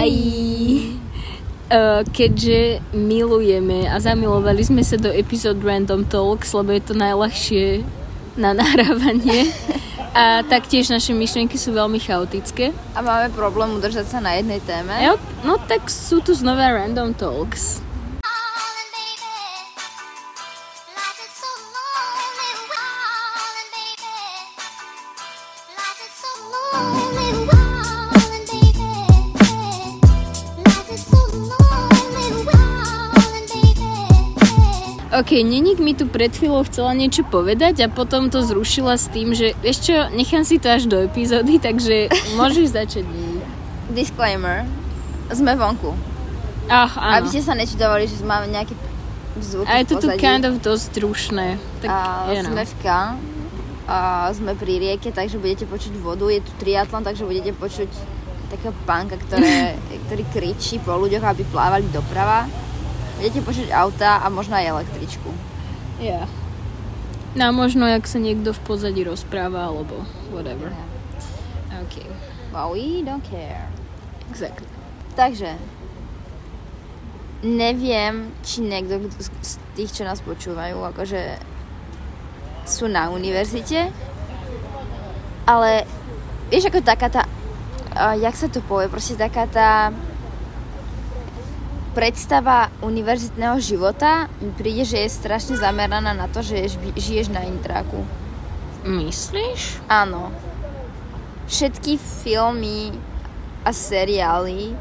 Hi! Uh, keďže milujeme a zamilovali sme sa do epizód Random Talks, lebo je to najľahšie na nahrávanie. A taktiež naše myšlienky sú veľmi chaotické. A máme problém udržať sa na jednej téme. Jo, no tak sú tu znova Random Talks. OK, Nenik mi tu pred chvíľou chcela niečo povedať a potom to zrušila s tým, že čo, nechám si to až do epizódy, takže môžeš začať. Disclaimer. Sme vonku. Ach, áno. Aby ste sa nečudovali, že máme nejaké zvuky A je to tu kind of dosť rušné. Tak, a you know. sme v K. A sme pri rieke, takže budete počuť vodu. Je tu triatlon, takže budete počuť takého pánka, ktoré, ktorý kričí po ľuďoch, aby plávali doprava. Budete počuť auta a možno aj električku. Yeah. No a možno, jak sa niekto v pozadí rozpráva, alebo whatever. OK, But we don't care. exactly. Takže, neviem, či niekto z z tých, čo nás počúvajú, akože sú na univerzite, ale vieš, ako taká tá, uh, jak sa to povie, proste taká tá predstava univerzitného života mi príde, že je strašne zameraná na to, že žiješ, na intraku. Myslíš? Áno. Všetky filmy a seriály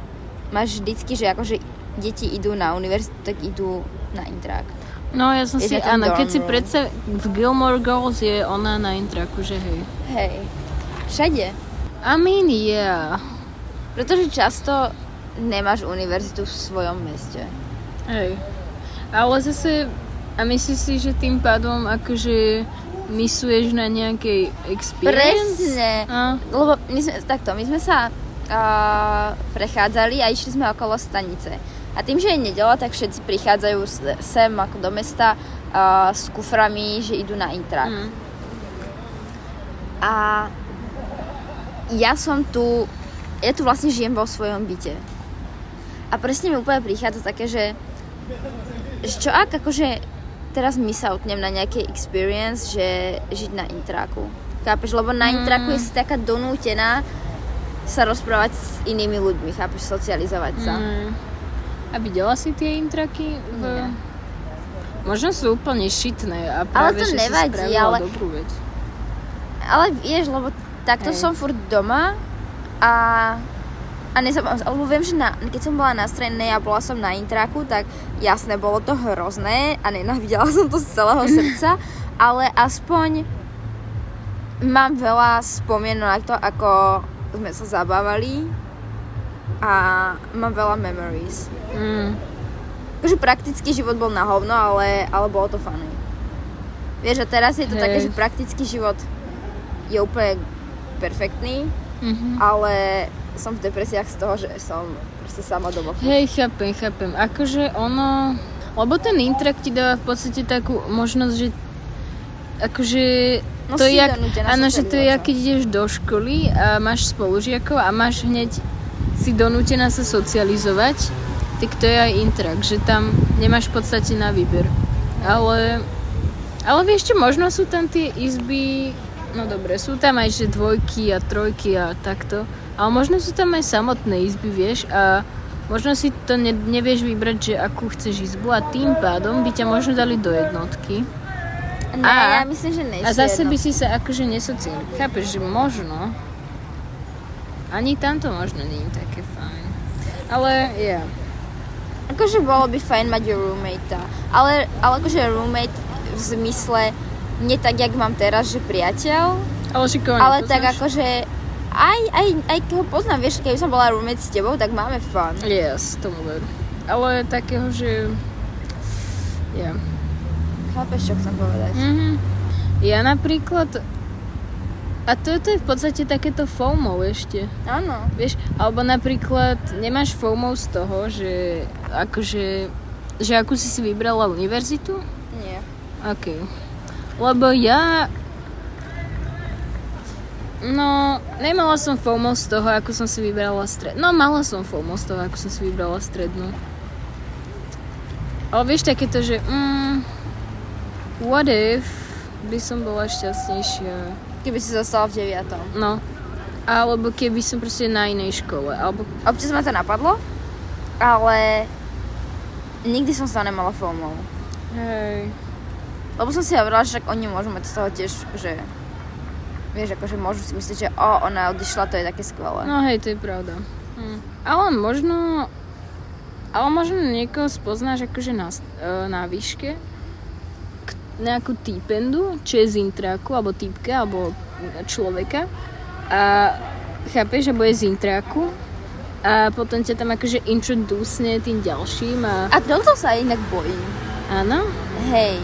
máš vždycky, že akože deti idú na univerzitu, tak idú na intrak. No ja som Je si, áno, keď dorm si room. predstav, v Gilmore Girls je ona na intraku, že hej. Hej. Všade. I mean, yeah. Pretože často nemáš univerzitu v svojom meste. Hej. Ale zase, a myslíš si, že tým pádom akože misuješ na nejakej experience? Presne. A, Lebo my sme, takto, my sme sa uh, prechádzali a išli sme okolo stanice. A tým, že je nedela, tak všetci prichádzajú sem ako do mesta uh, s kuframi, že idú na intrak. mm. A ja som tu, ja tu vlastne žijem vo svojom byte. A presne mi úplne prichádza také, že, že čo ak akože teraz my sa utnem na nejakej experience, že žiť na intraku. Chápeš? Lebo na intraku je si taká donútená sa rozprávať s inými ľuďmi, chápeš? Socializovať sa. Mm. A videla si tie intraky? V... Nie. Možno sú úplne šitné a Ale práve, to že nevadí, ale- dobrú vec. Ale vieš, lebo takto Hej. som furt doma a, a nezabávam sa, lebo viem, že na, keď som bola na strednej a bola som na intraku, tak jasné, bolo to hrozné a nenávidela som to z celého srdca, ale aspoň mám veľa spomienok na to, ako sme sa zabávali a mám veľa memories. Mm. Akože praktický život bol na hovno, ale, ale bolo to funny. Vieš, a teraz je to Hej. také, že praktický život je úplne perfektný, Mhm. ale som v depresiách z toho, že som proste sama doma. Hej, chápem, chápem. Akože ono... Lebo ten intrak ti dáva v podstate takú možnosť, že akože No to je jak, áno, že to je jak keď ideš do školy a máš spolužiakov a máš hneď si donútená sa socializovať, tak to je aj intrak, že tam nemáš v podstate na výber. Ale, ale vieš čo, možno sú tam tie izby, no dobre, sú tam aj že dvojky a trojky a takto, ale možno sú tam aj samotné izby, vieš, a možno si to ne, nevieš vybrať, že akú chceš izbu a tým pádom by ťa možno dali do jednotky. Ne, A- ja myslím, že nie A zase by si sa akože nesociál. Chápeš, že možno. Ani tamto možno nie je také fajn. Ale. Yeah. Akože bolo by fajn mať roommate ale, ale akože roommate v zmysle nie tak, jak mám teraz, že priateľ, Ale ale tak akože aj, aj, aj keď ho poznám, vieš, keby som bola roommate s tebou, tak máme fun. Yes, tomu ver. Ale takého, že... Ja. Chápeš, čo chcem povedať? Mhm. Ja napríklad... A to, to je v podstate takéto FOMO ešte. Áno. Vieš, alebo napríklad nemáš FOMO z toho, že akože, že akú si si vybrala univerzitu? Nie. OK. Lebo ja... No, nemala som FOMO z toho, ako som si vybrala stred... No, mala som FOMO z toho, ako som si vybrala strednú. Ale vieš takéto, že mm, what if by som bola šťastnejšia. Keby si zostala v deviatom. No. Alebo keby som proste na inej škole. Alebo... Občas ma to napadlo, ale nikdy som sa nemala FOMO. Hej. Lebo som si hovorila, že oni môžu mať z toho tiež, že vieš, akože môžu si myslieť, že o, ona odišla, to je také skvelé. No hej, to je pravda. Hm. Ale možno... Ale možno niekoho spoznáš akože na, e, na výške nejakú týpendu, či je z intraku, alebo týpka, alebo človeka a chápeš, že bude z intraku a potom ťa tam akože introducne tým ďalším a... A toto sa inak bojím. Áno? Hej,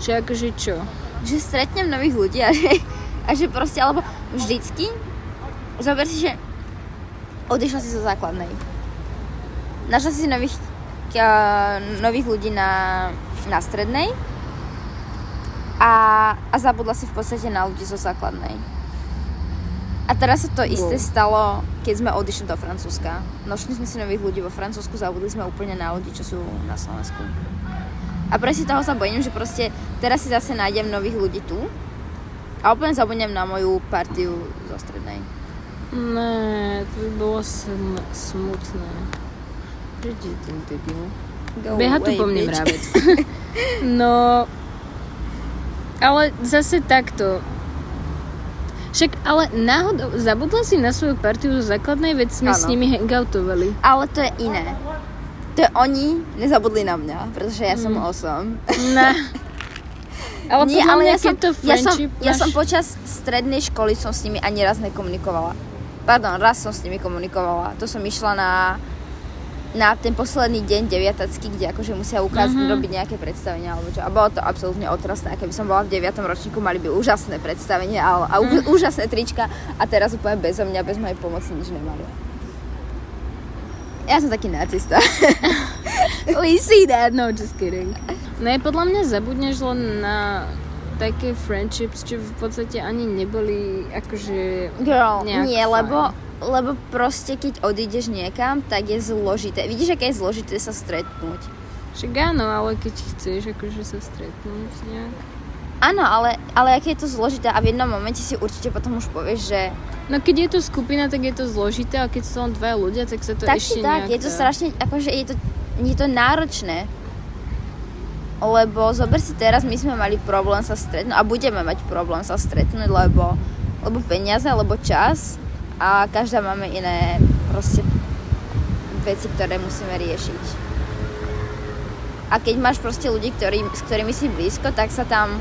Že akože čo? že stretnem nových ľudí a že, a že proste, alebo vždycky, zober si, že odišla si zo základnej. Našla si nových, nových ľudí na, na strednej a, a zabudla si v podstate na ľudí zo základnej. A teraz sa to isté stalo, keď sme odišli do Francúzska. Našli sme si nových ľudí vo Francúzsku, zabudli sme úplne na ľudí, čo sú na Slovensku. A presne toho sa bojím, že proste teraz si zase nájdem nových ľudí tu a úplne zabudnem na moju partiu zo strednej. Ne, to by bolo sm- smutné. Prečo ten debil? Go Beha tu po mne mravec. no, ale zase takto. Však, ale náhodou, zabudla si na svoju partiu zo základnej, veď sme s nimi hangoutovali. Ale to je iné. To je oni nezabudli na mňa, pretože ja som Mm. osom. Na. Ale Nie, ale ja som, to ja, som, ja som počas strednej školy som s nimi ani raz nekomunikovala. Pardon, raz som s nimi komunikovala. To som išla na, na ten posledný deň deviatacký, kde akože musia ukázať, Mhm. robiť nejaké predstavenia alebo čo. A bolo to absolútne otrasné. A Keby som bola v deviatom ročníku, mali by úžasné predstavenie a, a Mhm. ú- úžasné trička a teraz úplne bezo mňa, bez mojej pomoci nič nemali. Ja som taký narcista. We see that, no, just kidding. Ne, podľa mňa zabudneš len na také friendships, čo v podstate ani neboli akože... Girl, nie, fajn. lebo, lebo proste keď odídeš niekam, tak je zložité. Vidíš, aké je zložité sa stretnúť. Však áno, ale keď chceš akože sa stretnúť nejak... Áno, ale, ale aké je to zložité a v jednom momente si určite potom už povieš, že No keď je to skupina, tak je to zložité, a keď sú len dva ľudia, tak sa to tak ešte tak, nejak je to strašne, akože je to, je to náročné. Lebo zober si teraz, my sme mali problém sa stretnúť a budeme mať problém sa stretnúť, lebo, lebo peniaze, lebo čas a každá máme iné proste veci, ktoré musíme riešiť. A keď máš proste ľudí, ktorý, s ktorými si blízko, tak sa tam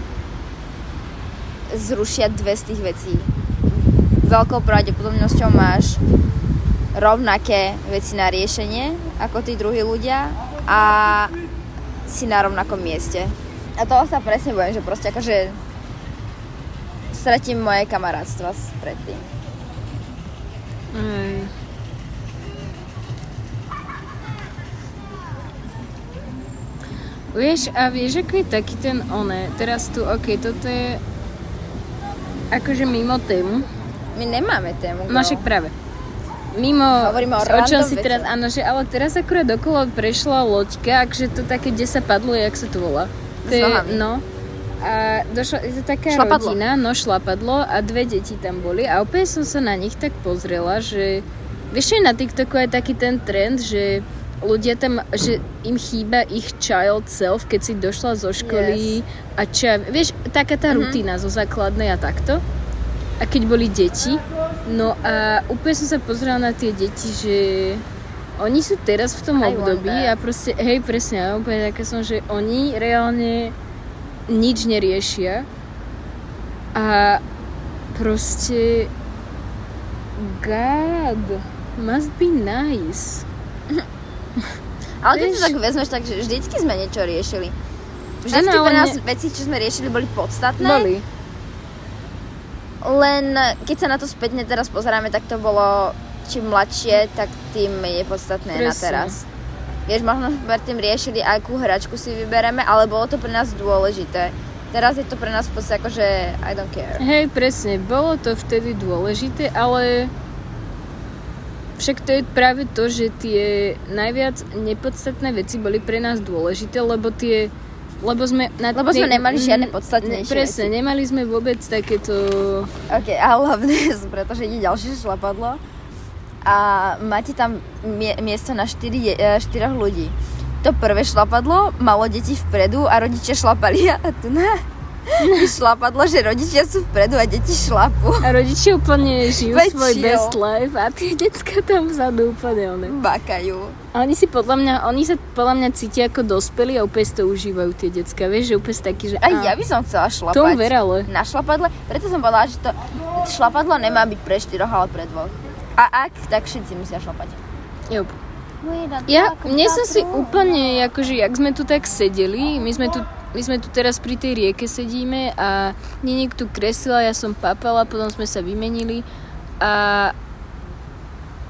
zrušia dve z tých vecí. Veľkou pravdepodobnosťou máš rovnaké veci na riešenie ako tí druhí ľudia a si na rovnakom mieste. A toho sa presne bojím, že proste akože stratím moje kamarátstva s- predtým. Hej. Vieš, a vieš, ako je taký ten one, teraz tu, ok, toto je akože mimo tému, My nemáme tému. no však práve. Mimo, Hovoríme o o čom si teraz, veciach. áno, že ale teraz akurát okolo prešla loďka, akže to také, kde sa padlo, jak sa to volá. To je, no. A došla, je to taká Šlapadlo. rodina, no šlapadlo a dve deti tam boli a opäť som sa na nich tak pozrela, že vieš, že na TikToku je taký ten trend, že ľudia tam, že im chýba ich child self, keď si došla zo školy a čo, vieš, taká tá Mhm. rutina zo základnej a takto. A keď boli deti, no a úplne som sa pozrela na tie deti, že oni sú teraz v tom I období a proste, hej, presne, a úplne taká som, že oni reálne nič neriešia a proste God, must be nice. Ale keď to tak vezmeš, tak vždycky sme niečo riešili. Vždycky ale pre nás ne- veci, čo sme riešili, boli podstatné. Boli. Len keď sa na to spätne teraz pozeráme, tak to bolo čím mladšie, tak tým je podstatné na Presne. teraz. Vieš, možno sme tým riešili, akú hračku si vybereme, ale bolo to pre nás dôležité. Teraz je to pre nás v podstate ako, že I don't care. Hej, presne, bolo to vtedy dôležité, ale však to je práve to, že tie najviac nepodstatné veci boli pre nás dôležité, lebo tie lebo sme... Na, Lebo sme ne- nemali žiadne podstatnejšie ne, Presne, veci. nemali sme vôbec takéto... OK, a hlavne, pretože ide ďalšie šlapadlo a máte tam mie- miesto na 4, štyroch ľudí. To prvé šlapadlo malo deti vpredu a rodičia šlapali a tu na šlapadlo, že rodičia sú vpredu a deti šlapú. A rodičia úplne žijú Veď svoj best life a tie decka tam vzadu úplne one. Bakajú. A oni si podľa mňa, oni sa podľa mňa cítia ako dospelí a úplne si to užívajú tie decka, vieš, že úplne sú takí, že... Aj ja by som chcela šlapať. Tomu ver, ale... Na šlapadle, preto som povedala, že to šlapadlo nemá byť pre štyroch, ale pre dvoch. A ak, tak všetci musia šlapať. Jo. Ja, mne som si úplne, akože, jak sme tu tak sedeli, my sme tu, my sme tu teraz pri tej rieke sedíme a Ninik tu kreslila, ja som papala, potom sme sa vymenili a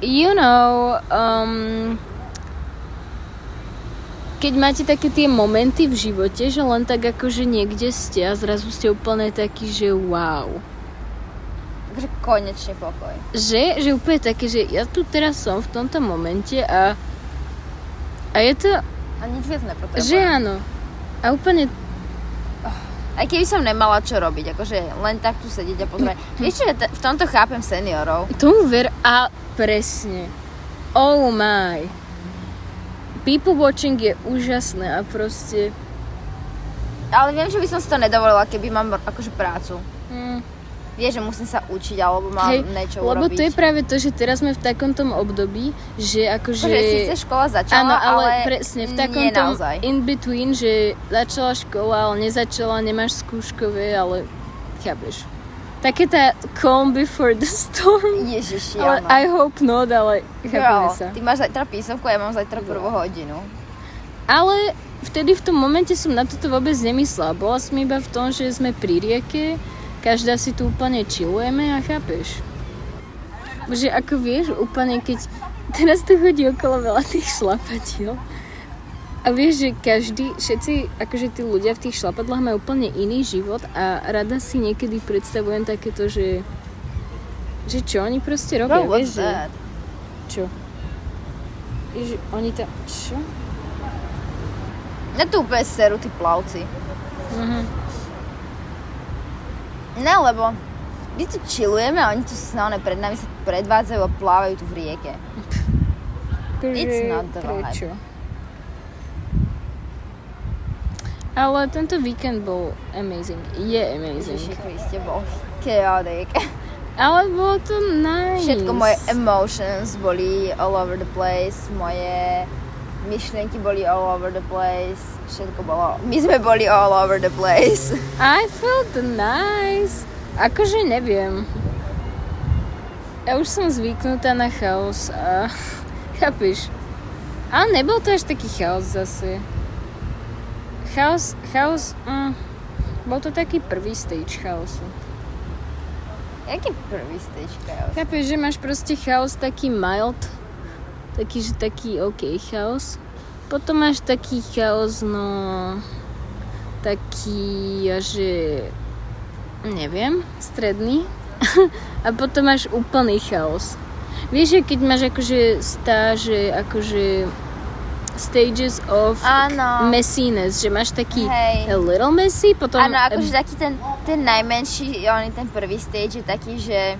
you know, um, keď máte také tie momenty v živote, že len tak akože niekde ste a zrazu ste úplne taký, že wow. Takže konečne pokoj. Že, že úplne také, že ja tu teraz som v tomto momente a a je to, A nič viac nepotrebujem. že áno. A úplne, Aj keby som nemala čo robiť, akože len tak tu sedieť a pozerať. Vieš čo, ja t- v tomto chápem seniorov. tomu ver a presne. Oh my. People watching je úžasné a proste... Ale viem, že by som si to nedovolila, keby mám akože prácu. Hm, Vieš, že musím sa učiť, alebo mám hej, niečo lebo urobiť. to je práve to, že teraz sme v takom tom období, že akože... Akože síce škola začala, Áno, ale, ale presne v takom in between, že začala škola, ale nezačala, nemáš skúškové, ale chápeš. Také tá calm before the storm. Ježiši, Ale áno. I hope not, ale chápeme sa. ty máš zajtra písomku, ja mám zajtra prvú hodinu. Ale vtedy v tom momente som na toto vôbec nemyslela. Bola som iba v tom, že sme pri rieke, každá si tu úplne chillujeme a chápeš. Že ako vieš, úplne keď teraz tu chodí okolo veľa tých šlapatiel. A vieš, že každý, všetci, akože tí ľudia v tých šlapadlách majú úplne iný život a rada si niekedy predstavujem takéto, že že čo oni proste robia, Bro, vieš, že... Čo? Že oni tam... Čo? Mňa tu úplne serú tí plavci. Mhm. Ne, lebo my tu chillujeme a oni tu sa pred nami sa predvádzajú a plávajú tu v rieke. It's not the vibe. prečo? Ale tento víkend bol amazing. Je amazing. Ježiši Kriste, bol chaotic. Ale bolo to nice. Všetko moje emotions boli all over the place, moje myšlienky boli all over the place, všetko bolo, my sme boli all over the place. I felt nice. Akože neviem. Ja už som zvyknutá na chaos a chápeš. Ale nebol to až taký chaos zase. Chaos, chaos, mm, bol to taký prvý stage chaosu. Jaký prvý stage chaos? Chápeš, že máš proste chaos taký mild, taký, že taký OK chaos. Potom máš taký chaos, no... Taký, že... Neviem, stredný. A potom máš úplný chaos. Vieš, že keď máš akože stáže, akože stages of Áno. messiness, že máš taký Hej. a little messy, potom Áno, akože taký ten, ten najmenší, on ten prvý stage je taký, že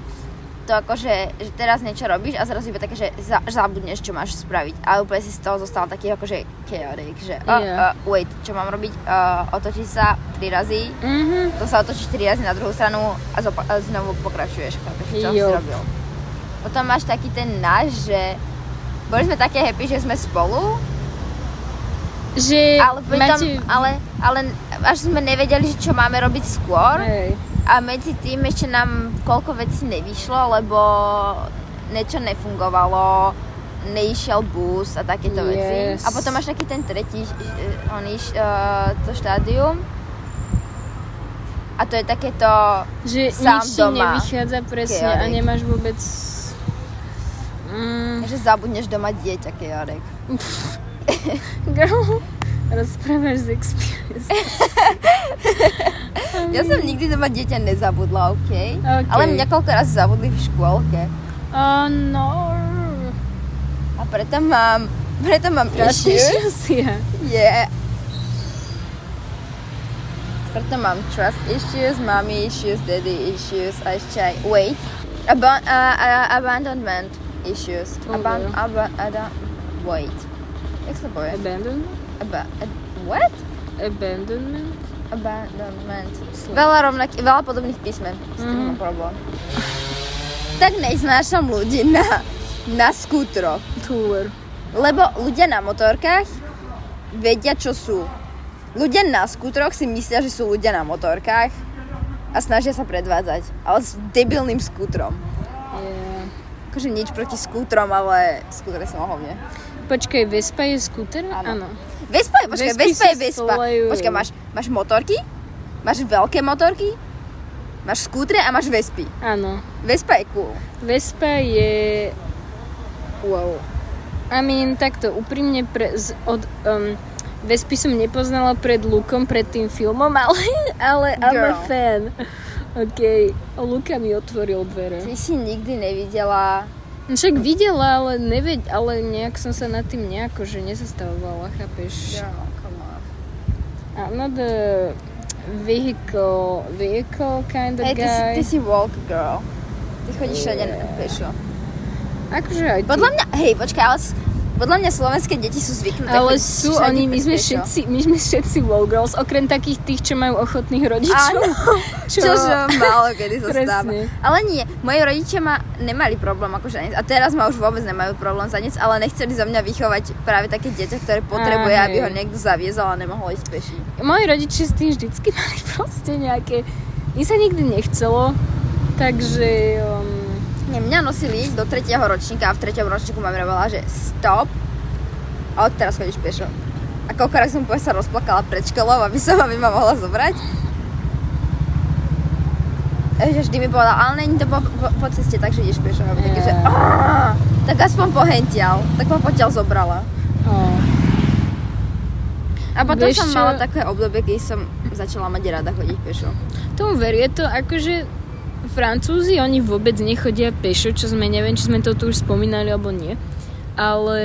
to akože, že teraz niečo robíš a zrazu iba také, že za, zabudneš, čo máš spraviť. A úplne si z toho zostal taký akože chaotic, že uh, Yeah. uh, wait, čo mám robiť? Uh, otočiť sa tri razy, Mhm. to sa otočíš tri razy na druhú stranu a, zopa- a znovu pokračuješ, chápeš, čo si Jo. robil. Potom máš taký ten náš, že boli sme také happy, že sme spolu, Že ale máte... ale, ale až sme nevedeli, čo máme robiť skôr. Hej. A medzi tým ešte nám koľko vecí nevyšlo, lebo niečo nefungovalo, neišiel bus a takéto veci. Yes. A potom máš taký ten tretí, ž- on iš, uh, to štádium. A to je takéto, Že sám nič doma. nevychádza presne a Chaotic. nemáš vôbec... Mm, že zabudneš doma dieťa, chaotic. girl, rozprávaš z experience. Ja som nikdy doma dieťa nezabudla, OK? OK. Ale mňa koľko raz zabudli v škôlke. Oh no. A preto mám, preto mám Trust issues. issues, yeah. Yeah. Preto mám trust issues, mommy issues, daddy issues a ešte aj wait. Aba- a- a- abandonment issues. Oh, Aban- aba- ada- wait. Jak sa povie? Abandonment? Aba- ad- what? Abandonment? Abandonment. Slow. Veľa, rovnak- veľa podobných písmen. S tým Mhm. problém. Tak neznášam ľudí na, na skútroch. Tour. Lebo ľudia na motorkách vedia, čo sú. Ľudia na skútroch si myslia, že sú ľudia na motorkách a snažia sa predvádzať. Ale s debilným skútrom. Yeah. Akože nič proti skútrom, ale skútre som ohovne. Počkaj, Vespa je skúter? Áno. Vespa je, počkaj, Vespy Vespa je Vespa. Počkaj, máš, máš motorky, máš veľké motorky, máš skútre a máš Vespy. Áno. Vespa je cool. Vespa je... Wow. I mean, takto, úprimne pre, z, od... Um, Vespy som nepoznala pred Lukom, pred tým filmom, ale, ale I'm a fan. OK. Luka mi otvoril dvere. Ty si nikdy nevidela... Však videla, ale neveď, ale nejak som sa nad tým nejako, že nezastavovala, chápeš? Girl, come on. I'm not a vehicle, vehicle kind of Hej, ty, si, guy. ty si walk girl. Ty chodíš všade na pešo. Akože aj ty. Podľa mňa, hej, počkaj, ale podľa mňa slovenské deti sú zvyknuté Ale sú oni, my sme všetci, my sme všetci wall girls, okrem takých tých, čo majú ochotných rodičov. Áno, čo, čože málo kedy sa stáva. Ale nie, moji rodičia ma nemali problém akože ani- a teraz ma už vôbec nemajú problém za nic, ale nechceli zo mňa vychovať práve také dieťa, ktoré potrebuje, Á, aby ho niekto zaviezol a nemohol ísť peši. Moji rodičia s tým vždycky mali proste nejaké... Mne sa nikdy nechcelo, takže... Um, Nie, mňa nosili do tretieho ročníka a v treťom ročníku ma vravala, že stop a od teraz chodíš pešo. A koľko raz som povedal, sa rozplakala pred školou, aby som aby ma mohla zobrať. Že vždy mi povedala, ale není to po, po, po ceste, takže ideš pešo. A yeah. že, Yeah. "Á, tak aspoň pohential. Tak ma potiaľ zobrala. oh. A potom Vieš som mala také obdobie, keď som začala mať rada chodiť pešo. Tomu verie to akože Francúzi, oni vôbec nechodia pešo, čo sme, neviem, či sme to tu už spomínali alebo nie. Ale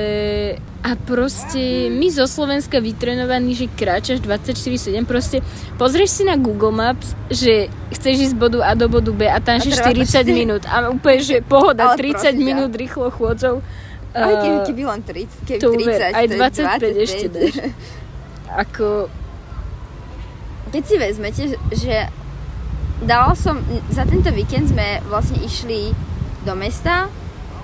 a proste my zo Slovenska vytrenovaní, že kráčaš 24-7, proste pozrieš si na Google Maps, že chceš ísť z bodu A do bodu B a tam že trvá to 40 štyri- minút a úplne, že pohoda, Ale 30 prosím minút rýchlo chôdzou. Aj keby, keby len 30, keby to uver, 30, aj to je 25 ešte dáš. ako, Keď si vezmete, že dala som, za tento víkend sme vlastne išli do mesta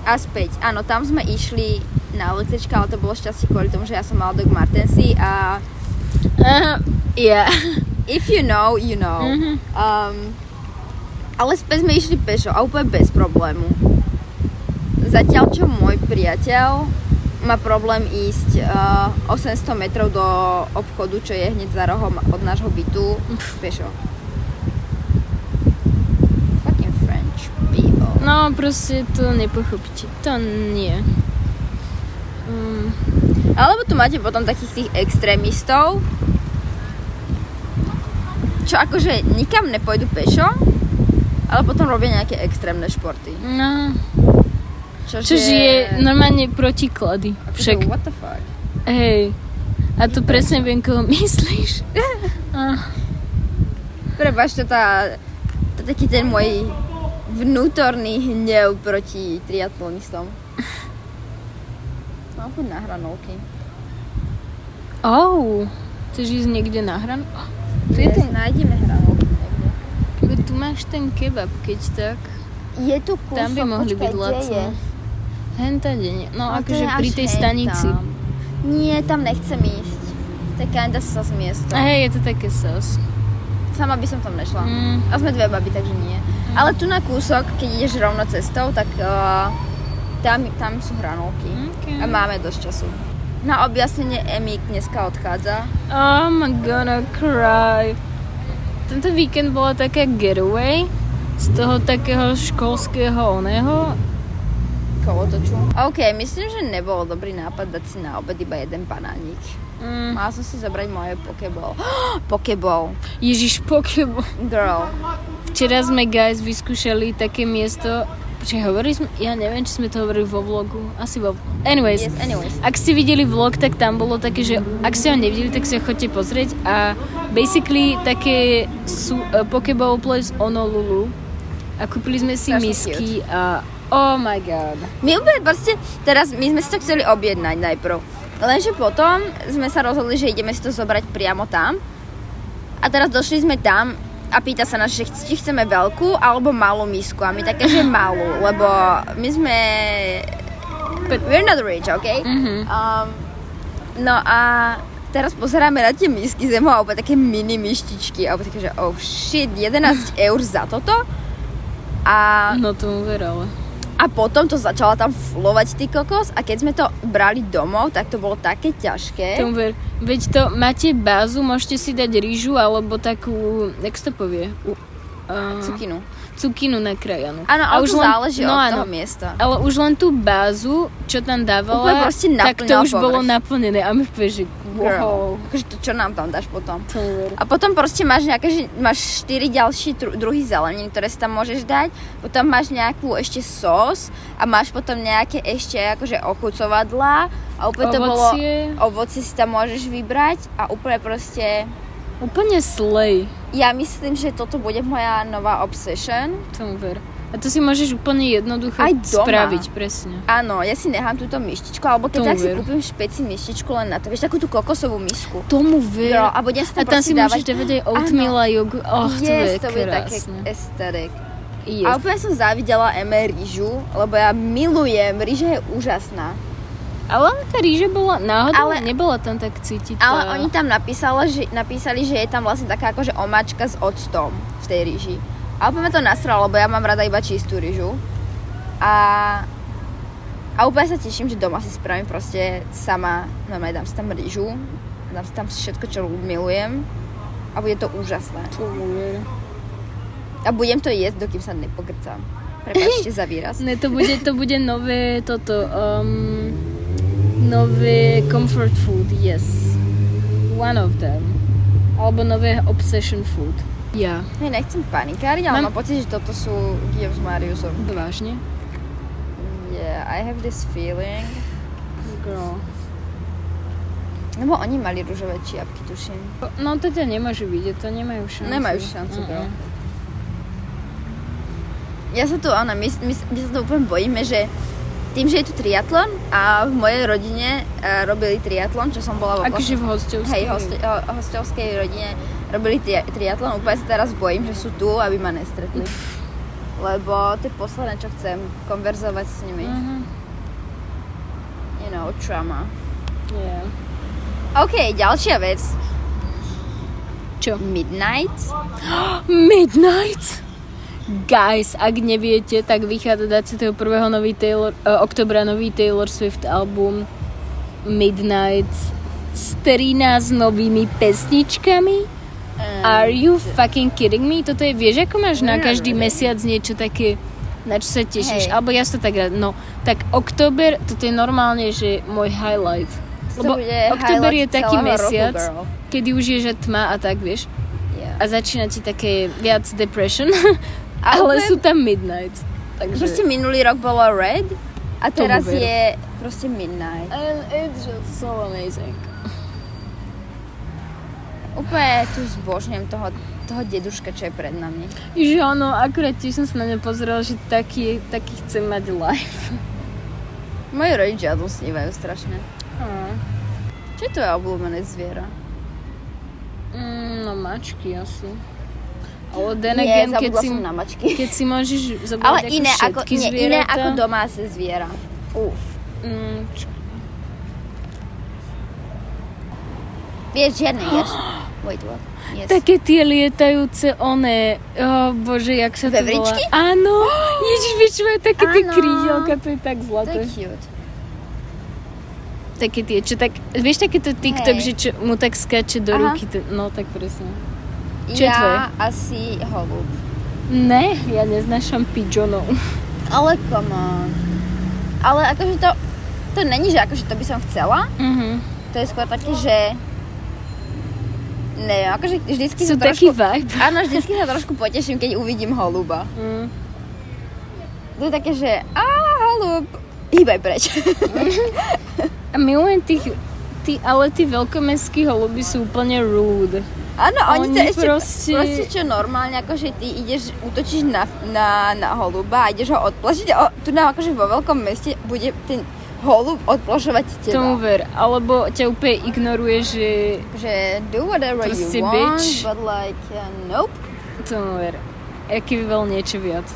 a späť. Áno, tam sme išli na električka, ale to bolo šťastie kvôli tomu, že ja som mala Dog Martensi a uh, yeah. if you know, you know. Mhm. Um, ale späť sme išli pešo a úplne bez problému. Zatiaľ, čo môj priateľ má problém ísť uh, 800 metrov do obchodu, čo je hneď za rohom od nášho bytu, pešo. Fucking French people. No, proste to nepochopíte. To nie. Um, Alebo tu máte potom takých tých extrémistov, čo akože nikam nepôjdu pešo, ale potom robia nejaké extrémne športy. no, Čože, čo je normálne protiklady. akože Však, What the fuck? hej. A tu presne viem, koho myslíš. Ah, Prepač, to tá, to taký ten môj vnútorný hnev proti triatlonistom. Mám chuť na hranolky. oh, chceš ísť niekde na hran? Oh, tu, je ten, nájdeme hranolky niekde. tu máš ten kebab, keď tak. Je tu kúsok, Tam by mohli počkaj, byť lacné. Henta deň. No, to akože pri tej hen stanici. Nie, tam nechcem ísť. To je kinda sos miesto. A hej, je to také sos. Sama by som tam nešla. Mm. A sme dve baby, takže nie. Ale tu na kúsok, keď ideš rovno cestou, tak uh, tam, tam sú hranolky. Okay. A máme dosť času. Na objasnenie Emik dneska odchádza. I'm gonna cry. Tento víkend bola taká getaway z toho takého školského oného. Kolotoču. OK, myslím, že nebolo dobrý nápad dať si na obed iba jeden banánik. Mm. Mala som si zobrať moje pokeball. pokeball. Ježiš, Pokéball. Girl. Včera sme, guys, vyskúšali také miesto, Počkaj, hovorili sme, ja neviem, či sme to hovorili vo vlogu. Asi vo... Anyways, Yes, anyways. ak ste videli vlog, tak tam bolo také, že ak ste ho nevideli, tak sa chodte pozrieť a basically také sú uh, Pokeball Place Honolulu a kúpili sme si Strašne misky a oh my god. My úplne proste, teraz my sme si to chceli objednať najprv. Lenže potom sme sa rozhodli, že ideme si to zobrať priamo tam. A teraz došli sme tam a pýta sa nás, že či chceme veľkú alebo malú misku. A my také, že malú, lebo my sme... We're not rich, okay? Mhm. Um, no a teraz pozeráme na tie misky zemo a úplne také mini myštičky. A úplne také, že oh shit, 11 eur za toto? A No tomu ver, ale. A potom to začala tam flovať ty kokos a keď sme to brali domov, tak to bolo také ťažké. Tomu ver. Veď to máte bázu, môžete si dať rýžu alebo takú, jak to povie? Uh, Cukinu. Cukinu nakrájanú. Áno, ale to záleží no od áno, toho miesta. Ale už len tú bázu, čo tam dávala, tak to už bolo povrch. naplnené a my že wow. Girl. Akože to čo nám tam dáš potom? A potom proste máš nejaké, že máš 4 ďalší dru- druhy zelenín, ktoré si tam môžeš dať. Potom máš nejakú ešte sos a máš potom nejaké ešte akože ochucovadlá. A úplne to bolo... Ovocie. Ovocie si tam môžeš vybrať a úplne proste... Úplne slej. Ja myslím, že toto bude moja nová obsession. Tomu ver. A to si môžeš úplne jednoducho Aj doma. spraviť, presne. Áno, ja si nechám túto myštičku, alebo keď Tomu tak si ver. kúpim špeci myštičku len na to, vieš, takú tú kokosovú misku. Tomu ver. Girl, a budem si a tam si proste môžeš dávať- dávať aj oatmeal a jogu. Oh, to yes, bude to bude také aesthetic. Yes. A úplne som závidela Eme rýžu, lebo ja milujem, rýža je úžasná. Ale tá rýža bola náhodou, Ale- nebola tam tak cítiť. Ale oni tam napísali že, napísali, že je tam vlastne taká akože omáčka s octom v tej rýži. A úplne to nasralo, lebo ja mám rada iba čistú rýžu. A, a úplne sa teším, že doma si spravím proste sama, normálne dám si tam rýžu, dám si tam všetko, čo milujem a bude to úžasné. Ver. A budem to jesť, dokým sa nepogrcam. Prepačte za výraz. Ne, to bude, to bude nové toto, um, nové comfort food, yes. One of them. Alebo nové obsession food. Ja. Ja nechcem panikáriť, ale Mám- mám pocit, že toto sú Guillaume s Mariusom. Vážne? Yeah, I have this feeling. Girl. Lebo oni mali rúžové čiapky, tuším. No to ťa nemôžu vidieť, to nemajú šancu. Nemajú šancu, Mm-mm. girl. Ja sa tu, ona, my, my, my sa tu úplne bojíme, že tým, že je tu triatlon a v mojej rodine uh, robili triatlon, čo som bola vo Akože v hostovskej. hej, hoste, ho, hostovskej rodine robili tri, triatlon, úplne sa teraz bojím, že sú tu, aby ma nestretli. Lebo to je posledné, čo chcem, konverzovať s nimi. Mhm. You know, trauma. Yeah. OK, ďalšia vec. Čo? Midnight. Midnight? Guys, ak neviete, tak vychádza 21. nový Taylor, uh, oktobra nový Taylor Swift album Midnight s 13 novými pesničkami. Are you fucking kidding me? Toto je, vieš, ako máš na každý mesiac niečo také, na čo sa tešíš? Hej. Alebo ja sa tak rád, no, tak október, toto je normálne, že môj highlight. Lebo október je taký roku, mesiac, girl. kedy už je, že tma a tak, vieš. Yeah. A začína ti také viac depression, ale sú tam midnight. Takže... Proste minulý rok bolo Red a teraz je proste Midnight. And it's just so amazing. Úplne tu zbožňujem toho, toho deduška, čo je pred nami. Že ono, akurát tiež som sa na ne pozrela, že taký, taký chcem mať life. Moji rodičia o tom snívajú strašne. Hm. Čo je tvoje obľúbené zviera? Mm, no mačky asi. Ale then Nie, again, keď si, na mačky. keď si môžeš zobrať Ale ako iné ako, nie, iné zvieratá. ako domáce zviera. Uf. Mm, č- Vieš, žiadne ješ. Wait, what? Yes. také tie lietajúce one, oh bože, jak sa to volá? Vevričky? Áno, ježiš, vieš, majú také tie krídelka, to je tak to zlaté. je cute. Také tie, čo tak, vieš takéto TikTok, Hej. že čo mu tak skáče do Aha. ruky, to, no tak presne. Čo je ja tvoje? asi holub. Ne, ja neznášam pigeonov. Ale come. Ale akože to, to není, že akože to by som chcela. Mhm. To je skôr také, že... Neviem, akože vždycky Sú sa taký trošku... vibe. Áno, vždycky sa trošku poteším, keď uvidím holuba. Mm. To je také, že á, holub, hýbaj preč. A milujem tých, tí, ale tí veľkomestskí holuby sú úplne rude. Áno, oni, Oni to ešte, proste- proste čo normálne, akože ty ideš, útočíš na, na, na holuba a ideš ho odplašiť a tu nám akože vo veľkom meste bude ten holub odplašovať Tomu teba. ver. Alebo ťa úplne ignoruje, že Že do whatever Proste you want, bitch. but like, uh, nope. tomu ver. Aký by bol niečo viac.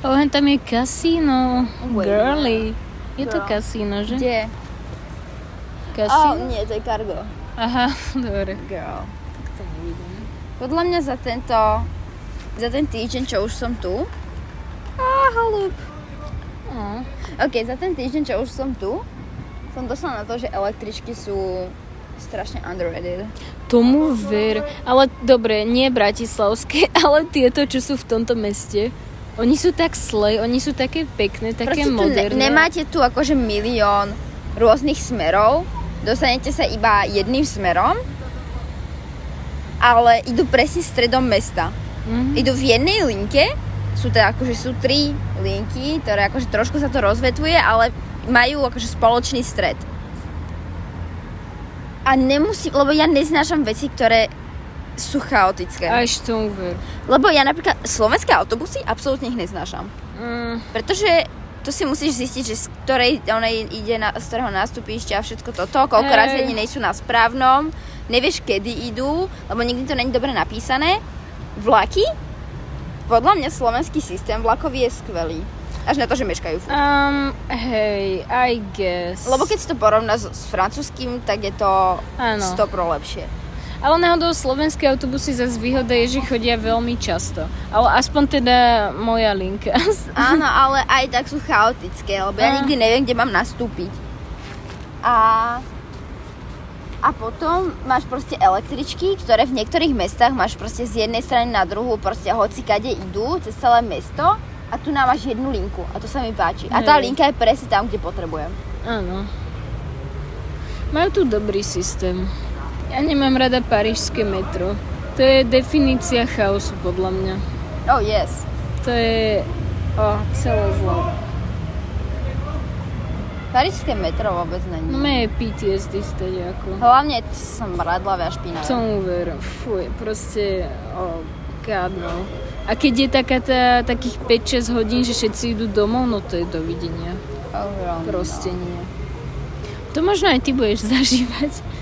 O, hen tam je kasíno. Girly. Je to kasíno, že? Kde? Oh, Kasíno? nie, to je cargo. Aha, dobre. Girl. To nevidím. Podľa mňa za tento, za ten týždeň, čo už som tu, á, holub. No. Ok, za ten týždeň, čo už som tu, som došla na to, že električky sú strašne underrated. Tomu ver. Ale dobre, nie bratislavské, ale tieto, čo sú v tomto meste. Oni sú tak slej, oni sú také pekné, také Proste tu ne, moderné. nemáte tu akože milión rôznych smerov, dostanete sa iba jedným smerom, ale idú presne stredom mesta. Mhm. Idú v jednej linke, sú teda akože sú tri linky, ktoré akože trošku sa to rozvetuje, ale majú akože spoločný stred. A nemusím, lebo ja neznášam veci, ktoré sú chaotické. Až ver. Lebo ja napríklad slovenské autobusy absolútne ich neznášam. Mm, Pretože to si musíš zistiť, že z ktorej onej ide, na, z ktorého nástupišťa a všetko toto, koľko Hej. razy ani nejsú na správnom, nevieš kedy idú, lebo nikdy to není dobre napísané. Vlaky? Podľa mňa slovenský systém vlakový je skvelý. Až na to, že meškajú furt. um, hej, I guess. Lebo keď si to porovná s, s francúzským, tak je to Áno. 100 pro lepšie. Ale náhodou slovenské autobusy zase výhoda je, že chodia veľmi často. Ale aspoň teda moja linka. Áno, ale aj tak sú chaotické, lebo ja nikdy neviem, kde mám nastúpiť. A, a potom máš proste električky, ktoré v niektorých mestách máš proste z jednej strany na druhú, proste hoci kade idú, cez celé mesto a tu nám máš jednu linku a to sa mi páči. A tá Hej. linka je presne tam, kde potrebujem. Áno. Majú tu dobrý systém. Ja nemám rada parížské metro. To je definícia chaosu podľa mňa. Oh yes. To je oh, celé zlo. Parížské metro vôbec není. No je PTSD stade ako. Hlavne som radlavá špinavá. Tomu ver. Fuj, proste oh, God no. A keď je taká tá, takých 5-6 hodín, že všetci idú domov, no to je dovidenia. Oh, girl, Proste nie. To možno aj ty budeš zažívať.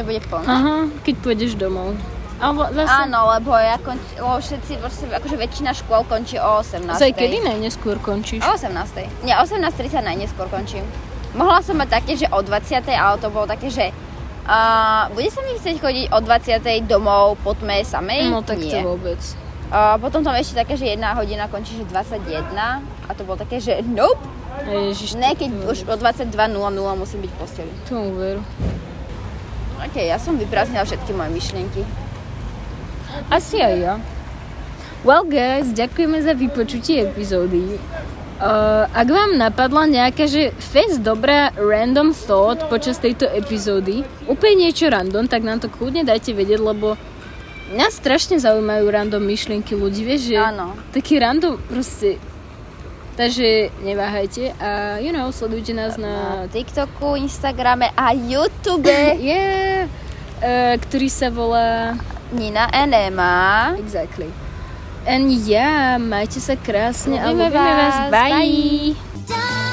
To bude plné? Aha, keď pôjdeš domov. Alebo zase... Áno, lebo ja konč, lebo všetci, akože väčšina škôl končí o 18. Zaj, kedy najneskôr končíš? O 18. Nie, 18.30 najneskôr končím. Mohla som mať také, že o 20. ale to bolo také, že uh, bude sa mi chcieť chodiť o 20. domov po tme samej? No tak Nie. to vôbec. Uh, potom tam ešte také, že jedna hodina končí, že 21 a to bolo také, že nope, Ježiš, ne, to- keď to- už o 22.00 musím byť v posteli. Tomu veru. Ok, ja som vyprázdnila všetky moje myšlienky. Asi aj ja. Well guys, ďakujeme za vypočutie epizódy. Uh, ak vám napadla nejaká, že fest dobrá random thought počas tejto epizódy, úplne niečo random, tak nám to kľudne dajte vedieť, lebo mňa strašne zaujímajú random myšlienky ľudí, vieš, že Áno. taký random proste Takže neváhajte a you know, sledujte nás Na na TikToku, Instagrame a YouTube. yeah, uh, ktorý sa volá Nina Enema. Exactly. And yeah, majte sa krásne a ľubíme vás. vás. Bye. Bye.